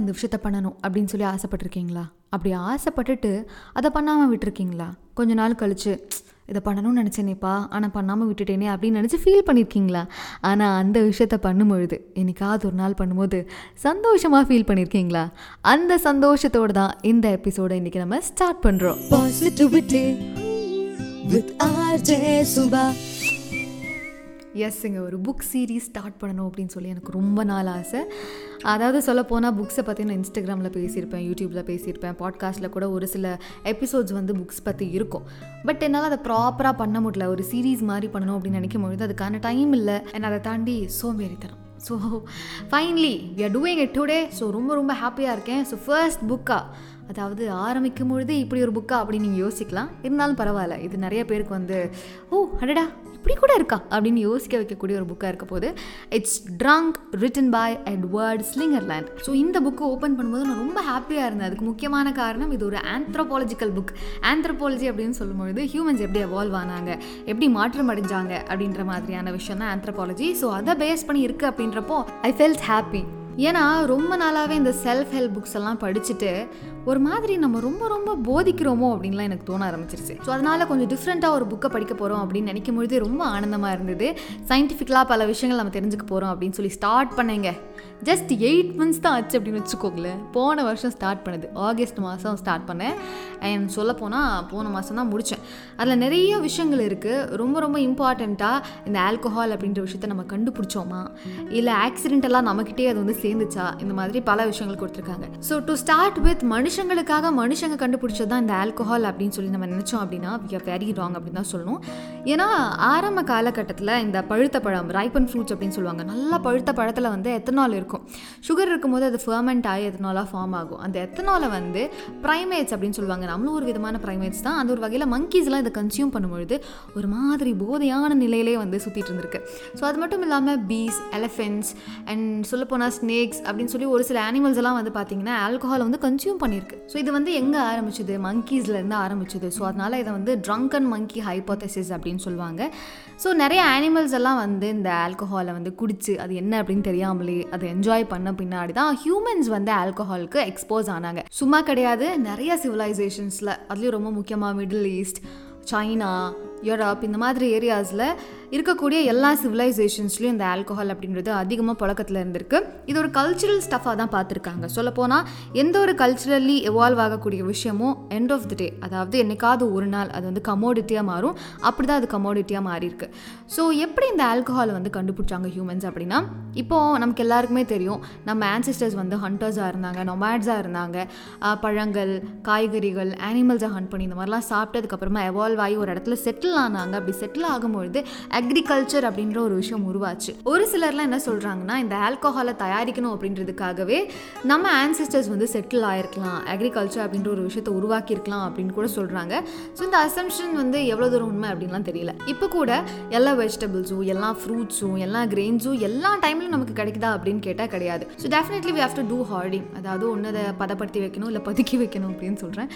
கண்டிப்பாக இந்த விஷயத்த பண்ணணும் அப்படின்னு சொல்லி ஆசைப்பட்டிருக்கீங்களா? அப்படி ஆசைப்பட்டுட்டு அதை பண்ணாமல் விட்டுருக்கீங்களா? கொஞ்ச நாள் கழிச்சு இதை பண்ணணும்னு நினச்சேனேப்பா ஆனால் பண்ணாமல் விட்டுட்டேனே அப்படின்னு நினச்சி ஃபீல் பண்ணியிருக்கீங்களா ஆனால் அந்த விஷயத்த பண்ணும்பொழுது என்னைக்காவது ஒரு நாள் பண்ணும்போது சந்தோஷமாக ஃபீல் பண்ணியிருக்கீங்களா அந்த சந்தோஷத்தோடு தான் இந்த எபிசோடை இன்றைக்கி நம்ம ஸ்டார்ட் பண்ணுறோம் Suba. எஸ்ங்க ஒரு புக் சீரீஸ் ஸ்டார்ட் பண்ணணும் அப்படின்னு சொல்லி எனக்கு ரொம்ப நாள் ஆசை. அதாவது சொல்ல போனால் புக்ஸை பற்றி நான் இன்ஸ்டாகிராமில் பேசியிருப்பேன் யூடியூப்பில் பேசியிருப்பேன் பாட்காஸ்ட்டில் கூட ஒரு சில எபிசோட்ஸ் வந்து புக்ஸ் பற்றி இருக்கும். பட் என்னால் அதை ப்ராப்பராக பண்ண முடியல. ஒரு சீரீஸ் மாதிரி பண்ணணும் அப்படின்னு நினைக்கும் பொழுது அதுக்கான டைம் இல்லை. என்ன அதை தாண்டி சோம்பேறித்தனம். So finally we are doing it today so ரொம்ப ரொம்ப ஹாப்பியாக இருக்கேன். ஸோ ஃபர்ஸ்ட் புக்காக அதாவது ஆரம்பிக்கும் பொழுது இப்படி ஒரு புக்கா அப்படின்னு நீங்கள் யோசிக்கலாம். இருந்தாலும் பரவாயில்ல. இது நிறைய பேருக்கு வந்து ஓ அடடா இப்படி கூட இருக்கா? அப்படின்னு யோசிக்க வைக்கக்கூடிய ஒரு புக்காக இருக்க போது it's drunk written by Edward Slingerland so இந்த புக்கு ஓப்பன் பண்ணும்போது நான் ரொம்ப ஹாப்பியாக இருந்தேன். அதுக்கு முக்கியமான காரணம் இது ஒரு ஆந்த்ரோபாலஜிக்கல் புக் ஆந்த்ரோபாலஜி அப்படின்னு சொல்லும்பொழுது ஹியூமன்ஸ் எப்படி எவால்வ் ஆனாங்க எப்படி மாற்றம் அடைஞ்சாங்க அப்படின்ற மாதிரியான விஷயம் தான் ஆந்த்ரோபாலஜி ஸோ அதை பேஸ் பண்ணி இருக்குது அப்படின்றப்போ ஐ ஃபெல்ட் ஹாப்பி ஏன்னா ரொம்ப நாளாகவே இந்த செல்ஃப் ஹெல்ப் புக்ஸ் எல்லாம் படிச்சுட்டு ஒரு மாதிரி நம்ம ரொம்ப ரொம்ப போதிக்கிறோமோ அப்படின்லாம் எனக்கு தோண ஆரம்பிச்சிருச்சு. ஸோ அதனால் கொஞ்சம் டிஃப்ரெண்ட்டாக ஒரு புக்கை படிக்க போகிறோம் அப்படின்னு நினைக்கும் பொழுது ரொம்ப ஆனந்தமாக இருந்தது. சயின்டிஃபிக்கலாக பல விஷயங்கள் நம்ம தெரிஞ்சுக்க போகிறோம் அப்படின்னு சொல்லி ஸ்டார்ட் பண்ணேங்க. ஜஸ்ட் எயிட் மந்த்ஸ் தான் ஆச்சு அப்படின்னு வச்சுக்கோங்களேன். போன வருஷம் ஸ்டார்ட் பண்ணுது. ஆகஸ்ட் மாதம் ஸ்டார்ட் பண்ணேன். அண்ட் சொல்லப்போனால் போன மாதம் தான் முடித்தேன் அதில் நிறைய விஷயங்கள் இருக்குது ரொம்ப ரொம்ப இம்பார்ட்டண்ட்டாக இந்த ஆல்கோஹால் அப்படின்ற விஷயத்த நம்ம கண்டுபிடிச்சோமா? இல்லை ஆக்சிடென்டெல்லாம் நம்மக்கிட்டே அது வந்து சேர்ந்துச்சா? இந்த மாதிரி பல விஷயங்கள் கொடுத்துருக்காங்க. ஸோ டு ஸ்டார்ட் வித் மனுஷங்களுக்காக மனுஷங்க கண்டுபிடிச்சது தான் இந்த ஆல்கோஹால் அப்படின்னு சொல்லி நம்ம நினச்சோம் அப்படின்னா வி ஆர் வெரி ராங் அப்படின்னு தான் சொல்லணும். ஏன்னா ஆரம்ப காலகட்டத்தில் இந்த பழுத்த பழம் ரைப்பன் ஃப்ரூட்ஸ் அப்படின்னு சொல்லுவாங்க. நல்லா பழுத்த பழத்தில் வந்து எத்தனால் இருக்கும். சுகர் இருக்கும்போது அது ஃபர்மெண்ட் ஆகி எத்தனாலாக ஃபார்ம் ஆகும். அந்த எத்தனாலை வந்து ப்ரைமேட்ஸ் அப்படின்னு சொல்லுவாங்க. நம்மளும் ஒரு விதமான ப்ரைமேட்ஸ் தான். அந்த ஒரு வகையில் மங்கீஸ்லாம் இதை கன்சியூம் பண்ணும்பொழுது ஒரு மாதிரி போதையான நிலையிலே வந்து சுற்றிட்டு இருந்திருக்கு. ஸோ அது மட்டும் இல்லாமல் பீஸ் எலஃபென்ட்ஸ் அண்ட் சொல்லப்போனால் ஸ்னேக்ஸ் அப்படின்னு சொல்லி ஒரு சில அனிமல்ஸ் எல்லாம் வந்து பார்த்தீங்கன்னா ஆல்கஹால் வந்து கன்சியூம் பண்ணியிருக்கு. ஸோ இது வந்து எங்கே ஆரம்பிச்சது? மங்கீஸ்லேருந்து ஆரம்பிச்சது. ஸோ அதனால் இதை வந்து ட்ரங்க் அண்ட் மங்கி ஹைப்போதசிஸ் அப்படின்னு சொல்லுவாங்க. ஸோ நிறைய அனிமல்ஸ் எல்லாம் வந்து இந்த ஆல்கஹாலை வந்து குடிச்சு அது என்ன அப்படின்னு தெரியாமலே அதை என்ஜாய் பண்ண பின்னாடி தான் ஹியூமன்ஸ் வந்து ஆல்கஹாலுக்கு எக்ஸ்போஸ் ஆனாங்க. சும்மா கிடையாது. நிறைய சிவிலைசேஷன்ஸில் அதுலேயும் ரொம்ப முக்கியமாக மிடில் ஈஸ்ட் சைனா யூரோப் இந்த மாதிரி ஏரியாஸில் இருக்கக்கூடிய எல்லா சிவிலைசேஷன்ஸ்லையும் இந்த ஆல்கோஹால் அப்படின்றது அதிகமாக புழக்கத்தில் இருந்திருக்கு. இது ஒரு கல்ச்சுரல் ஸ்டஃபாக தான் பார்த்துருக்காங்க. சொல்லப்போனால் எந்த ஒரு கல்ச்சுரலி எவால்வ் ஆகக்கூடிய விஷயமும் எண்ட் ஆஃப் தி டே அதாவது என்னைக்காவது ஒரு நாள் அது வந்து கமோடிட்டியாக மாறும். அப்படி தான் அது கமோடிட்டியாக மாறியிருக்கு. ஸோ எப்படி இந்த ஆல்கோஹாலை வந்து கண்டுபிடிச்சாங்க ஹியூமன்ஸ் அப்படின்னா இப்போது நமக்கு எல்லாருக்குமே தெரியும் நம்ம ஆன்சிஸ்டர்ஸ் வந்து ஹண்டர்ஸாக இருந்தாங்க நொமேட்ஸாக இருந்தாங்க. பழங்கள் காய்கறிகள் ஆனிமல்ஸை ஹண்ட் பண்ணி இந்த மாதிரிலாம் சாப்பிட்டதுக்கப்புறமா எவால்வ் ஆகி ஒரு இடத்துல செட்டில் ஆனாங்க. அப்படி செட்டில் ஆகும்பொழுது அக்ரிகல்ச்சர் அப்படின்ற ஒரு விஷயம் உருவாச்சு. ஒரு சிலர்லாம் என்ன சொல்கிறாங்கன்னா இந்த ஆல்கோஹாலை தயாரிக்கணும் அப்படின்றதுக்காகவே நம்ம ஆன்சிஸ்டர்ஸ் வந்து செட்டில் ஆயிருக்கலாம். அக்ரிகல்ச்சர் அப்படின்ற ஒரு விஷயத்தை உருவாக்கியிருக்கலாம் அப்படின்னு கூட சொல்கிறாங்க ஸோ இந்த அசம்ஷன் வந்து எவ்வளோ தூரம் உண்மை அப்படின்லாம் தெரியல. இப்போ கூட எல்லா வெஜிடபிள்ஸும் எல்லா ஃப்ரூட்ஸும் எல்லா கிரெயின்ஸும் எல்லா டைம்லையும் நமக்கு கிடைக்குதா அப்படின்னு கேட்டால் கிடையாது. So definitely we have to do hoarding அதாவது ஒன்று அதை பதப்படுத்தி வைக்கணும் இல்லை பதுக்கி வைக்கணும் அப்படின்னு சொல்கிறேன்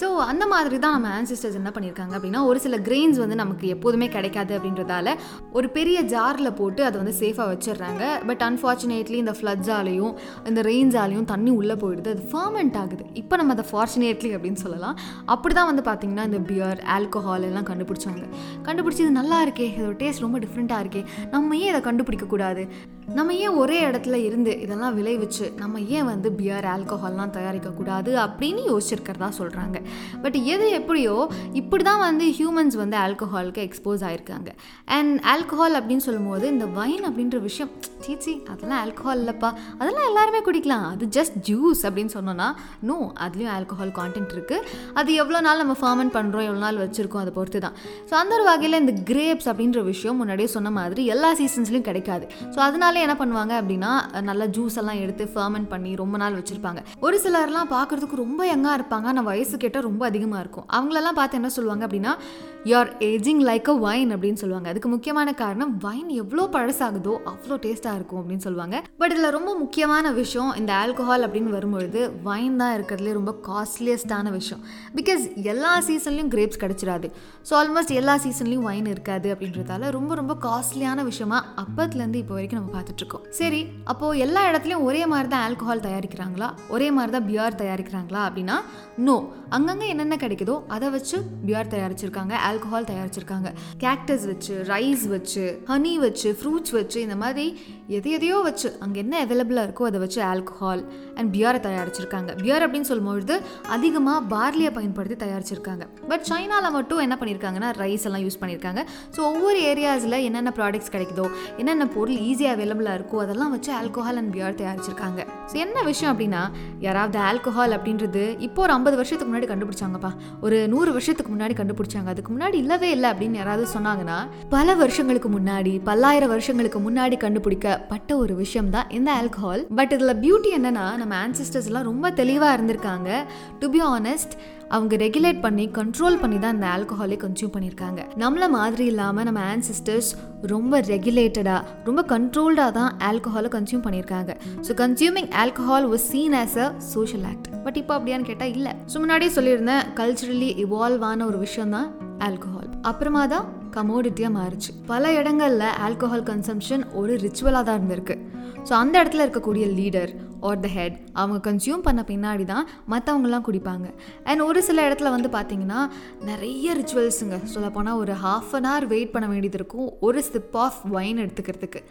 ஸோ அந்த மாதிரி தான் நம்ம ஆன்சிஸ்டர்ஸ் என்ன பண்ணியிருக்காங்க அப்படின்னா ஒரு சில கிரெயின்ஸ் வந்து நமக்கு எப்போதுமே கிடைக்காது அப்படின்றதால ஒரு பெரிய ஜாரில் போட்டு அதை வந்து சேஃபாக வச்சிடுறாங்க. பட் அன்ஃபார்ச்சுனேட்லி இந்த ஃப்ளட்ஸாலையும் இந்த ரெயின்ஸாலையும் தண்ணி உள்ளே போயிடுது. அது ஃபர்மெண்ட் ஆகுது. இப்போ நம்ம அதை ஃபார்ச்சுனேட்லி அப்படின்னு சொல்லலாம். அப்படி தான் வந்து பார்த்திங்கன்னா இந்த பியர் ஆல்கோஹால் எல்லாம் கண்டுபிடிச்சாங்க. கண்டுபிடிச்சி இது நல்லா இருக்கே. இதோட டேஸ்ட் ரொம்ப டிஃப்ரெண்ட்டாக இருக்கே. நம்ம ஏன் இதை கண்டுபிடிக்கக்கூடாது நம்ம ஏன் ஒரே இடத்துல இருந்து இதெல்லாம் விளைவிச்சு நம்ம ஏன் வந்து பியர் ஆல்கோஹால்லாம் தயாரிக்கக்கூடாது அப்படின்னு யோசிச்சிருக்கிறதா சொல்கிறாங்க பட் எது எப்படியோ இப்படி தான் வந்து ஹியூமன்ஸ் வந்து ஆல்கஹாலுக்கு எக்ஸ்போஸ் ஆகிருக்காங்க அண்ட் ஆல்கஹால் அப்படின்னு சொல்லும்போது இந்த வைன் அப்படின்ற விஷயம் சீச்சி அதெல்லாம் ஆல்கஹால் இல்லைப்பா. அதெல்லாம் எல்லாருமே குடிக்கலாம். அது ஜஸ்ட் ஜூஸ் அப்படின்னு சொன்னோன்னா நோ அதுலேயும் ஆல்கோஹால் கான்டென்ட் இருக்குது அது எவ்வளோ நாள் நம்ம ஃபர்மெண்ட் பண்ணுறோம் எவ்வளோ நாள் வச்சுருக்கோம் அதை பொறுத்து தான். ஸோ அந்த ஒரு வகையில் இந்த கிரேப்ஸ் அப்படின்ற விஷயம் முன்னாடியே சொன்ன மாதிரி எல்லா சீசன்ஸ்லையும் கிடைக்காது. ஸோ அதனால என்ன பண்ணுவாங்க அப்படின்னா நல்லா ஜூஸ் எல்லாம் எடுத்து ஃபர்மெண்ட் பண்ணி ரொம்ப நாள் வச்சுருப்பாங்க. ஒரு சிலர்லாம் பார்க்குறதுக்கு ரொம்ப யங்காக இருப்பாங்க. ஆனால் வயசு கேட்டால் ரொம்ப அதிகமாக இருக்கும். அவங்களெல்லாம் பார்த்து என்ன சொல்லுவாங்க அப்படின்னா you're ageing like a wine அப்படின்னு சொல்லுவாங்க. அதுக்கு முக்கியமான காரணம் வைன் எவ்வளோ பழசாகுதோ அவ்வளோ டேஸ்ட்டாக இருக்கும் அப்படின்னு சொல்லுவாங்க. பட் இதில் ரொம்ப முக்கியமான விஷயம் இந்த ஆல்கோஹால் அப்படின்னு வரும்பொழுது வைன் தான் இருக்கிறதுலே ரொம்ப காஸ்ட்லியஸ்டான விஷயம். பிகாஸ் எல்லா சீசன்லேயும் கிரேப்ஸ் கிடச்சிடாது. ஸோ ஆல்மோஸ்ட் எல்லா சீசன்லேயும் வைன் இருக்காது அப்படின்றதால ரொம்ப ரொம்ப காஸ்ட்லியான விஷயமா அப்பத்துலேருந்து இப்போ வரைக்கும் நம்ம பார்த்துட்ருக்கோம். சரி அப்போது எல்லா இடத்துலையும் ஒரே மாதிரி தான் ஆல்கஹால் தயாரிக்கிறாங்களா? ஒரே மாதிரி தான் பியர் தயாரிக்கிறாங்களா அப்படின்னா நோ அங்கங்கே என்னென்ன கிடைக்குதோ அதை வச்சு பியர் தயாரிச்சிருக்காங்க ஆல்கஹால் தயாரிச்சிருக்காங்க. கேக்டஸ் வச்சு ரைஸ் வச்சு ஹனி வச்சு ஃப்ரூட்ஸ் வச்சு இந்த மாதிரி எது எதையோ வச்சு அங்கே என்ன அவைலபிளாக இருக்கோ அதை வச்சு ஆல்கஹால் அண்ட் பியரை தயாரிச்சிருக்காங்க. பியர் அப்படின்னு சொல்லும்பொழுது அதிகமாக பார்லியை பயன்படுத்தி தயாரிச்சிருக்காங்க. பட் சைனாவில் மட்டும் என்ன பண்ணியிருக்காங்கன்னா ரைஸ் எல்லாம் யூஸ் பண்ணியிருக்காங்க ஸோ ஒவ்வொரு ஏரியாஸில் என்னென்ன ப்ராடக்ட்ஸ் கிடைக்குதோ என்னென்ன பொருள் ஈஸியாக அவைலபிளாக இருக்கோ அதெல்லாம் வச்சு ஆல்கஹால் அண்ட் பியர் தயாரிச்சிருக்காங்க. ஸோ என்ன விஷயம் அப்படின்னா யாராவது ஆல்கஹால் அப்படின்றது இப்போ ஒரு ஐம்பது வருஷத்துக்கு முன்னாடி கண்டுபிடிச்சாங்கப்பா. ஒரு நூறு வருஷத்துக்கு முன்னாடி கண்டுபிடிச்சாங்க. அதுக்கு முன்னாடி இல்லவே இல்லை அப்படின்னு யாராவது சொன்னாங்கன்னா பல வருஷங்களுக்கு முன்னாடி பல்லாயிரம் வருஷங்களுக்கு முன்னாடி கண்டுபிடிக்கப்பட்ட ஒரு விஷயம் தான் இந்த ஆல்கஹால் பட் இதில் பியூட்டி என்னன்னா நம்ம ஆன்சிஸ்டர்ஸ்லாம் ரொம்ப தெளிவாக இருந்திருக்காங்க. டு பி ஆனஸ்ட் அவங்க ரெகுலேட் பண்ணி கண்ட்ரோல் பண்ணி தான் இந்த ஆல்கஹாலை கன்சியூம் பண்ணியிருக்காங்க. நம்மளை மாதிரி இல்லாமல் நம்ம ஆன்சிஸ்டர்ஸ் ரொம்ப ரெகுலேட்டடாக ரொம்ப கண்ட்ரோல்டாக தான் ஆல்கஹாலை கன்சியூம் பண்ணியிருக்காங்க. So consuming alcohol was seen as a social act but இப்போ அப்படியான்னு கேட்டால் இல்லை. ஸோ முன்னாடியே சொல்லியிருந்தேன் கல்ச்சுரலி இவால்வ் ஆன ஒரு விஷயம் தான் ஆல்கோஹால் அப்புறமா தான் கமோடிட்டியாக மாறுச்சு. பல இடங்களில் ஆல்கோஹால் கன்சம்ஷன் ஒரு ரிச்சுவலாக தான் இருந்திருக்கு. ஸோ அந்த இடத்துல இருக்கக்கூடிய லீடர் ஆர் த ஹெட் அவங்க கன்சியூம் பண்ண பின்னாடி தான் மற்றவங்கலாம் குடிப்பாங்க. அண்ட் ஒரு சில இடத்துல வந்து பார்த்தீங்கன்னா நிறைய ரிச்சுவல்ஸுங்க சொல்லப்போனால் ஒரு ஹாஃப் அன் ஹவர் வெயிட் பண்ண வேண்டியது இருக்கும். ஒரு சிப் ஆஃப் வைன் எடுத்துக்கிறதுக்கு.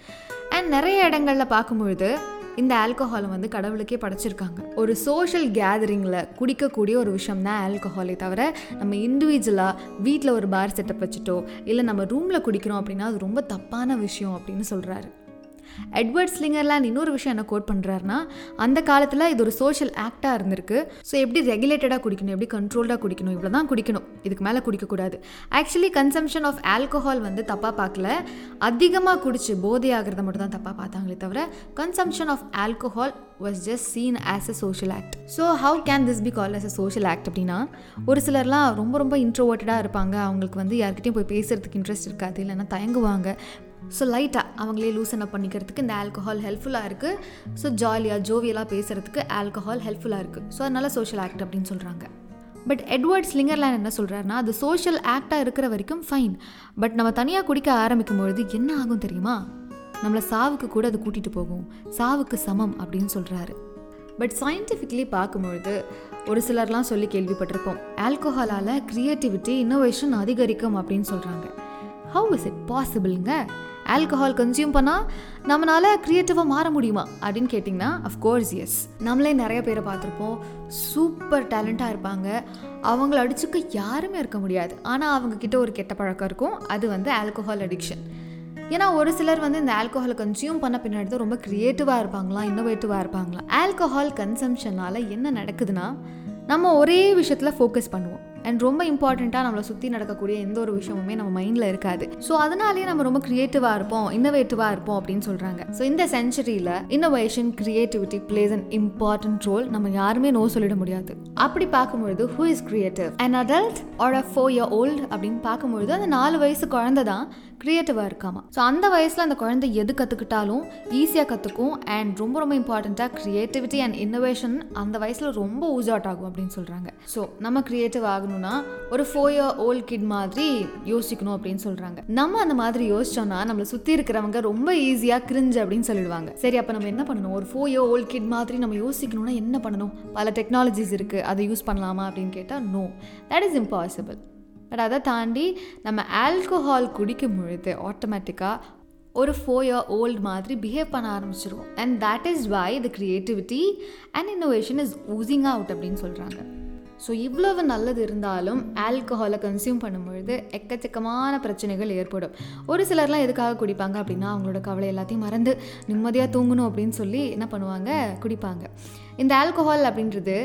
அண்ட் நிறைய இடங்களில் பார்க்கும்பொழுது இந்த ஆல்கஹாலை வந்து கடவுளுக்கே படைச்சிருக்காங்க. ஒரு சோஷியல் கேதரிங்கில் குடிக்கக்கூடிய ஒரு விஷயம் தான் ஆல்கஹாலே தவிர நம்ம இண்டிவிஜுவலாக வீட்டில் ஒரு பார் செட்டப் வச்சுட்டோ இல்லை நம்ம ரூமில் குடிக்கிறோம் அப்படின்னா அது ரொம்ப தப்பான விஷயம் அப்படின்னு சொல்கிறாரு எட்வர்ட் ஸ்லிங்கர்லாண்ட் இன்னொரு விஷயம் என்ன கோட் பண்ணுறாருன்னா அந்த காலத்தில் இது ஒரு சோஷியல் ஆக்டாக இருந்திருக்கு. ஸோ எப்படி ரெகுலேட்டடாக குடிக்கணும் எப்படி கண்ட்ரோல்டாக குடிக்கணும் இவ்வளோ தான் குடிக்கணும். இதுக்கு மேலே குடிக்கக்கூடாது. ஆக்சுவலி கன்சம்ஷன் ஆஃப் ஆல்கஹால் வந்து தப்பாக பார்க்கல. அதிகமாக குடிச்சு போதை ஆகிறத மட்டும் தான் தப்பாக பார்த்தாங்களே தவிர consumption of alcohol was just seen as a social act so how can this be call as a social act அப்படின்னா ஒரு சிலர்லாம் ரொம்ப ரொம்ப இன்ட்ரோவர்ட்டடாக இருப்பாங்க. அவங்களுக்கு வந்து யார்கிட்டையும் போய் பேசுறதுக்கு இன்ட்ரெஸ்ட் இருக்காது இல்லைன்னா தயங்குவாங்க. ஸோ லைட்டாக அவங்களே லூசன் அப் பண்ணிக்கிறதுக்கு இந்த ஆல்கஹால் ஹெல்ப்ஃபுல்லாக இருக்குது ஸோ ஜாலியாக ஜோவியலாக பேசுகிறதுக்கு ஆல்கஹால் ஹெல்ப்ஃபுல்லாக இருக்குது ஸோ அதனால் சோஷியல் ஆக்ட் அப்படின்னு சொல்கிறாங்க பட் எட்வர்ட் ஸ்லிங்கர்லேண்ட் என்ன சொல்கிறாருன்னா அது சோஷியல் ஆக்டாக இருக்கிற வரைக்கும் ஃபைன் பட் நம்ம தனியாக குடிக்க ஆரம்பிக்கும் பொழுது என்ன ஆகும் தெரியுமா? நம்மளை சாவுக்கு கூட அது கூட்டிகிட்டு போகும். சாவுக்கு சமம் அப்படின்னு சொல்கிறாரு பட் சயின்டிஃபிக்லி பார்க்கும்பொழுது ஒரு சிலர்லாம் சொல்லி கேள்விப்பட்டிருப்போம். ஆல்கஹாலால் க்ரியேட்டிவிட்டி இன்னோவேஷன் அதிகரிக்கும் அப்படின்னு சொல்கிறாங்க ஹவு இஸ் இட் பாசிபிளுங்க ஆல்கஹால் கன்சியூம் பண்ணால் நம்மளால் க்ரியேட்டிவாக மாற முடியுமா? அப்படின்னு கேட்டிங்கன்னா அஃப்கோர்ஸ் எஸ் நம்மளே நிறைய பேரை பார்த்துருப்போம். சூப்பர் டேலண்ட்டாக இருப்பாங்க. அவங்கள அடிச்சுக்க யாருமே இருக்க முடியாது. ஆனால் அவங்கக்கிட்ட ஒரு கெட்ட பழக்கம் இருக்கும். அது வந்து ஆல்கஹால் அடிக்ஷன் ஏன்னா ஒரு சிலர் வந்து இந்த ஆல்கஹாலை கன்சியூம் பண்ண பின்னாடி தான் ரொம்ப க்ரியேட்டிவாக இருப்பாங்களா இன்னோவேட்டிவாக இருப்பாங்களாம். ஆல்கஹால் கன்சம்ஷனால் என்ன நடக்குதுன்னா நம்ம ஒரே விஷயத்தில் ஃபோக்கஸ் பண்ணுவோம். அண்ட் ரொம்ப இம்பார்ட்டண்ட்டாக நம்மளை சுற்றி நடக்கக்கூடிய எந்த ஒரு விஷயமுமே நம்ம மைண்டில் இருக்காது. ஸோ அதனாலேயே நம்ம ரொம்ப க்ரியேட்டிவாக இருப்போம் இன்னோவேட்டிவாக இருப்போம் அப்படின்னு சொல்கிறாங்க ஸோ இந்த செஞ்சுரியில் innovation creativity plays an important role நம்ம யாருமே நோ சொல்லிட முடியாது. அப்படி பார்க்கும்பொழுது who is creative and adult or a four year old அப்படின்னு பார்க்கும்பொழுது அந்த நாலு வயசு குழந்தை தான் க்ரியேட்டிவாக இருக்காமா? ஸோ அந்த வயசில் அந்த குழந்தை எது கற்றுக்கிட்டாலும் ஈஸியாக கற்றுக்கும் அண்ட் ரொம்ப ரொம்ப இம்பார்ட்டண்ட்டாக க்ரியேட்டிவிட்டி அண்ட் இன்னோவேஷன் அந்த வயசில் ரொம்ப ஊஸ் அவுட் ஆகும் அப்படின்னு சொல்கிறாங்க ஸோ நம்ம க்ரியேட்டிவ் யோசிக்கணும்னா ஒரு ஃபோர் இயர் ஓல்ட் கிட் மாதிரி யோசிக்கணும் அப்படின்னு சொல்கிறாங்க நம்ம அந்த மாதிரி யோசிச்சோம்னா நம்மளை சுற்றி இருக்கிறவங்க ரொம்ப ஈஸியாக கிரிஞ்சு அப்படின்னு சொல்லிடுவாங்க. சரி அப்போ நம்ம என்ன பண்ணணும்? ஒரு ஃபோர் இயர் ஓல்ட் கிட் மாதிரி நம்ம யோசிக்கணும்னா என்ன பண்ணணும்? பல டெக்னாலஜிஸ் இருக்குது அதை யூஸ் பண்ணலாமா அப்படின்னு கேட்டால் no that is impossible but அதை தாண்டி நம்ம ஆல்கோஹால் குடிக்கும் பொழுது ஆட்டோமேட்டிக்காக ஒரு ஃபோர் இயர் ஓல்டு மாதிரி பிஹேவ் பண்ண ஆரம்பிச்சிருவோம். And that is why the creativity and innovation is oozing out அப்படின்னு சொல்கிறாங்க ஸோ இவ்வளவு நல்லது இருந்தாலும் ஆல்கஹாலை கன்சியூம் பண்ணும்பொழுது எக்கச்சக்கமான பிரச்சனைகள் ஏற்படும். ஒரு சிலர்லாம் எதுக்காக குடிப்பாங்க அப்படின்னா அவங்களோட கவலை எல்லாத்தையும் மறந்து நிம்மதியாக தூங்கணும் அப்படின்னு சொல்லி என்ன பண்ணுவாங்க? குடிப்பாங்க. இந்த ஆல்கஹால் அப்படின்றது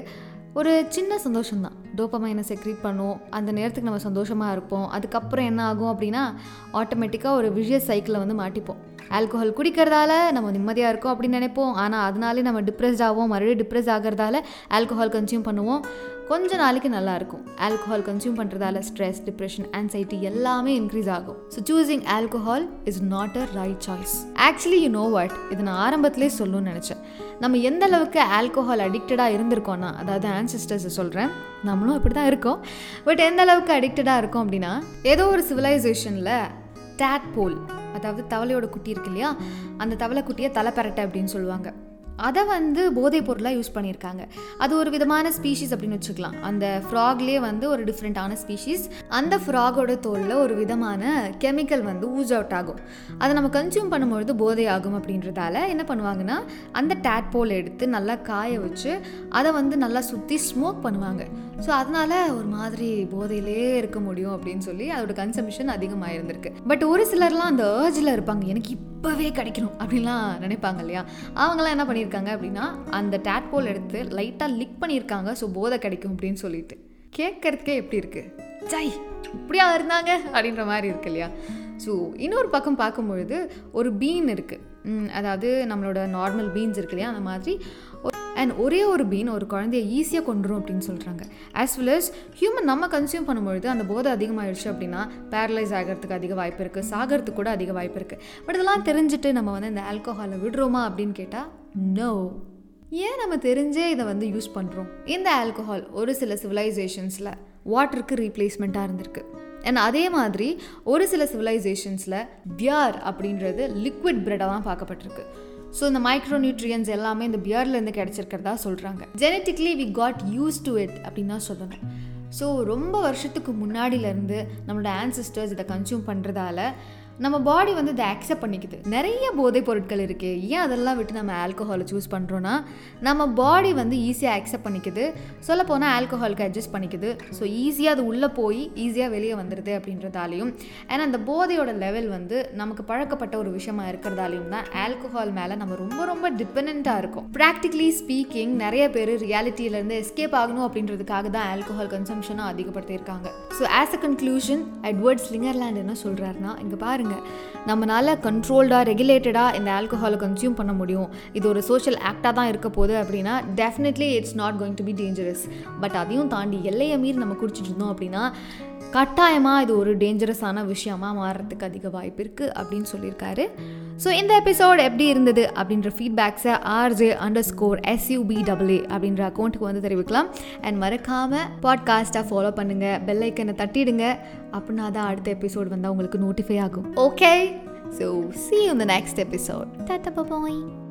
ஒரு சின்ன சந்தோஷம்தான். டோப்பமைனை செக்ரீட் பண்ணும். அந்த நேரத்துக்கு நம்ம சந்தோஷமாக இருப்போம். அதுக்கப்புறம் என்ன ஆகும் அப்படின்னா ஆட்டோமேட்டிக்காக ஒரு விஷய சைக்கிளை வந்து மாட்டிப்போம். ஆல்கோஹால் குடிக்கிறதால நம்ம நிம்மதியாக இருக்கோம் அப்படின்னு நினைப்போம். ஆனால் அதனாலே நம்ம டிப்ரெஸ்ட் ஆகும் மறுபடியும் டிப்ரெஸ் ஆகிறதால ஆல்கோஹால் கன்சியூம் பண்ணுவோம். கொஞ்ச நாளைக்கு நல்லா இருக்கும் ஆல்கோஹால் கன்சியூம் பண்ணுறதால ஸ்ட்ரெஸ் டிப்ரெஷன் ஆன்சைட்டி எல்லாமே இன்க்ரீஸ் ஆகும். So choosing alcohol is not a right choice actually you know what இது நான் ஆரம்பத்திலே சொல்லணும்னு நினச்சேன். நம்ம எந்த அளவுக்கு ஆல்கோஹால் அடிக்டடாக இருந்திருக்கோம்னா அதாவது ஆன்சிஸ்டர்ஸை சொல்கிறேன் நம்மளும் அப்படி தான் இருக்கோம். பட் எந்த அளவுக்கு அடிக்டடாக இருக்கோம் அப்படின்னா ஏதோ ஒரு சிவிலைசேஷனில் டேட் போல் அதாவது தவளையோட குட்டி இருக்கு இல்லையா? அந்த தவளை குட்டியை தலை பெரட்டை அப்படின்னு சொல்லுவாங்க. அதை வந்து போதைப் பொருளாக யூஸ் பண்ணியிருக்காங்க. அது ஒரு விதமான ஸ்பீஷீஸ் அப்படின்னு வச்சுக்கலாம். அந்த ஃப்ராக்லேயே வந்து ஒரு டிஃப்ரெண்ட்டான ஸ்பீஷீஸ் அந்த ஃப்ராகோட தோலில் ஒரு விதமான கெமிக்கல் வந்து ஊஸ் அவுட் ஆகும். அதை நம்ம கன்சியூம் பண்ணும்பொழுது போதை ஆகும் அப்படின்றதால என்ன பண்ணுவாங்கன்னா அந்த டேட்போல் எடுத்து நல்லா காய வச்சு அதை வந்து நல்லா சுற்றி ஸ்மோக் பண்ணுவாங்க. ஸோ அதனால ஒரு மாதிரி போதையிலே இருக்க முடியும் அப்படின்னு சொல்லி அதோட கன்சம்ஷன் அதிகமாக இருந்திருக்கு பட் ஒரு சிலர்லாம் அந்த ஏர்ஜில் இருப்பாங்க எனக்கு இப்போவே கிடைக்கணும் அப்படின்லாம் நினைப்பாங்க இல்லையா? அவங்களாம் என்ன பண்ணியிருக்காங்க அப்படின்னா அந்த டேட்போல் எடுத்து லைட்டாக லிக் பண்ணியிருக்காங்க. ஸோ போதை கிடைக்கும் அப்படின்னு சொல்லிட்டு. கேட்கறதுக்கே எப்படி இருக்குது ஜை இப்படியா இருந்தாங்க? அப்படின்ற மாதிரி இருக்கு இல்லையா? ஸோ இன்னொரு பக்கம் பார்க்கும்பொழுது ஒரு பீன் இருக்குது அதாவது நம்மளோட நார்மல் பீன்ஸ் இருக்கு இல்லையா? அந்த மாதிரி அண்ட் ஒரே ஒரு பீன் ஒரு குழந்தைய ஈஸியாக கொண்டுரும் அப்படின்னு சொல்கிறாங்க ஆஸ் வெல் அஸ் ஹியூமன் நம்ம கன்சியூம் பண்ணும்பொழுது அந்த போதை அதிகமாகிடுச்சு அப்படின்னா பேரலைஸ் ஆகிறதுக்கு அதிக வாய்ப்பு இருக்குது சாகிறதுக்கு கூட அதிக வாய்ப்பு இருக்குது பட் இதெல்லாம் தெரிஞ்சுட்டு நம்ம வந்து இந்த ஆல்கோஹாலை விடுறோமா அப்படின்னு கேட்டால் நோ ஏன் நம்ம தெரிஞ்சே இதை வந்து யூஸ் பண்ணுறோம் இந்த ஆல்கோஹால் ஒரு சில சிவிலைசேஷன்ஸில் வாட்டருக்கு ரீப்ளேஸ்மெண்ட்டாக இருந்திருக்கு. அண்ட் அதே மாதிரி ஒரு சில சிவிலைசேஷன்ஸில் பியார் அப்படின்றது லிக்விட் பிரெட்டாக தான் பார்க்கப்பட்டிருக்கு. ஸோ இந்த மைக்ரோ நியூட்ரியன்ஸ் எல்லாமே இந்த பியர்லேருந்து கிடச்சிருக்கிறதா சொல்கிறாங்க genetically we got used to it அப்படின்னு தான் சொல்லணும். ஸோ ரொம்ப வருஷத்துக்கு முன்னாடியிலேருந்து நம்மளோட ஆன்சிஸ்டர்ஸ் இதை கன்சியூம் பண்ணுறதால நம்ம பாடி வந்து இதை அக்செப்ட் பண்ணிக்குது. நிறைய போதைப் பொருட்கள் இருக்குது ஏன் அதெல்லாம் விட்டு நம்ம ஆல்கோஹாலை சூஸ் பண்ணுறோன்னா நம்ம பாடி வந்து ஈஸியாக அக்செப்ட் பண்ணிக்குது. சொல்ல போனால் ஆல்கோஹாலுக்கு அட்ஜஸ்ட் பண்ணிக்குது. ஸோ ஈஸியாக அது உள்ளே போய் ஈஸியாக வெளியே வந்துடுது அப்படின்றதாலையும். ஏன்னா அந்த போதையோட லெவல் வந்து நமக்கு பழக்கப்பட்ட ஒரு விஷயமா இருக்கிறதாலையும் தான் ஆல்கோஹால் மேலே நம்ம ரொம்ப ரொம்ப டிபெண்ட்டாக இருக்கும். ப்ராக்டிகலி ஸ்பீக்கிங் நிறைய பேர் ரியாலிட்டியிலேருந்து எஸ்கேப் ஆகணும் அப்படின்றதுக்காக தான் ஆல்கோஹால் கன்சம்ஷனும் அதிகப்படுத்தியிருக்காங்க. So as a conclusion Edward Slingerland என்ன சொல்கிறாருன்னா இங்கே பாருங்கள் நம்மளால் கண்ட்ரோல்டாக ரெகுலேட்டடாக இந்த ஆல்கஹாலை கன்சியூம் பண்ண முடியும். இது ஒரு சோஷியல் ஆக்டாக தான் இருக்க போகுது அப்படின்னா definitely it's not going to be dangerous but அதையும் தாண்டி எல்லையை மீறி நம்ம குடிச்சிட்டு இருந்தோம் அப்படின்னா கட்டாயமாக இது ஒரு டேஞ்சரஸான விஷயமா மாறுறதுக்கு அதிக வாய்ப்பு இருக்குது அப்படின்னு சொல்லியிருக்காரு ஸோ இந்த எபிசோட் எப்படி இருந்தது அப்படின்ற ஃபீட்பேக்ஸை RJ underscore SUB double A அப்படின்ற அக்கௌண்ட்டுக்கு வந்து தெரிவிக்கலாம். அண்ட் மறக்காமல் பாட்காஸ்ட்டாக ஃபாலோ பண்ணுங்கள் பெல்லைக்கனை தட்டிடுங்க. அப்படின்னா தான் அடுத்த எபிசோட் வந்தால் உங்களுக்கு நோட்டிஃபை ஆகும். ஓகே ஸோ சி இந்த நெக்ஸ்ட் எபிசோட் டாட்டா பாய்